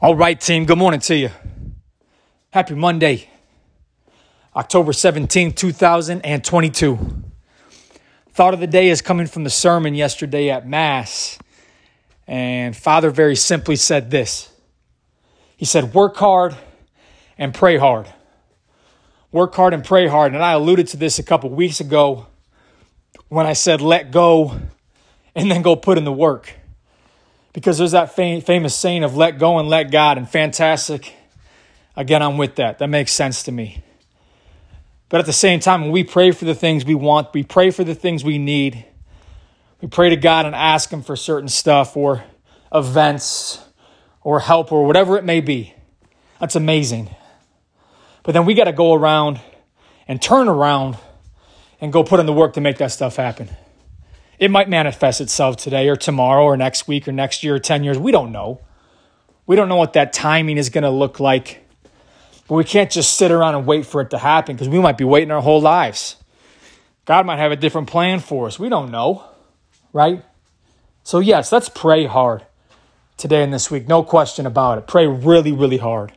All right, team. Good morning to you. Happy Monday, October 17th, 2022. Thought of the day is coming from the sermon yesterday at Mass. And Father very simply said this He said, Work hard and pray hard. Work hard and pray hard. And I alluded to this a couple weeks ago when I said, Let go and then go put in the work because there's that fam- famous saying of let go and let God, and fantastic. Again, I'm with that. That makes sense to me. But at the same time, when we pray for the things we want, we pray for the things we need, we pray to God and ask Him for certain stuff or events or help or whatever it may be. That's amazing. But then we got to go around and turn around and go put in the work to make that stuff happen. It might manifest itself today or tomorrow or next week or next year or 10 years. We don't know. We don't know what that timing is going to look like. But we can't just sit around and wait for it to happen because we might be waiting our whole lives. God might have a different plan for us. We don't know, right? So, yes, let's pray hard today and this week. No question about it. Pray really, really hard.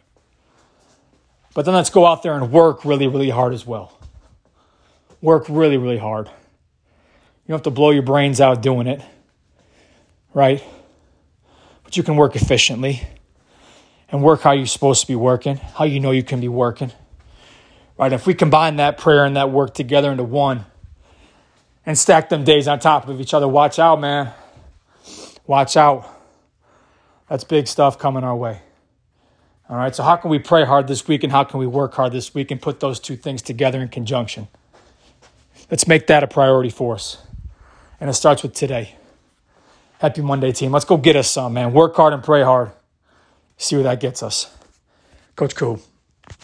But then let's go out there and work really, really hard as well. Work really, really hard. You don't have to blow your brains out doing it, right? But you can work efficiently and work how you're supposed to be working, how you know you can be working. Right? If we combine that prayer and that work together into one and stack them days on top of each other, watch out, man. Watch out. That's big stuff coming our way. All right, so how can we pray hard this week and how can we work hard this week and put those two things together in conjunction? Let's make that a priority for us. And it starts with today. Happy Monday, team. Let's go get us some, man. Work hard and pray hard. See where that gets us. Coach Cool.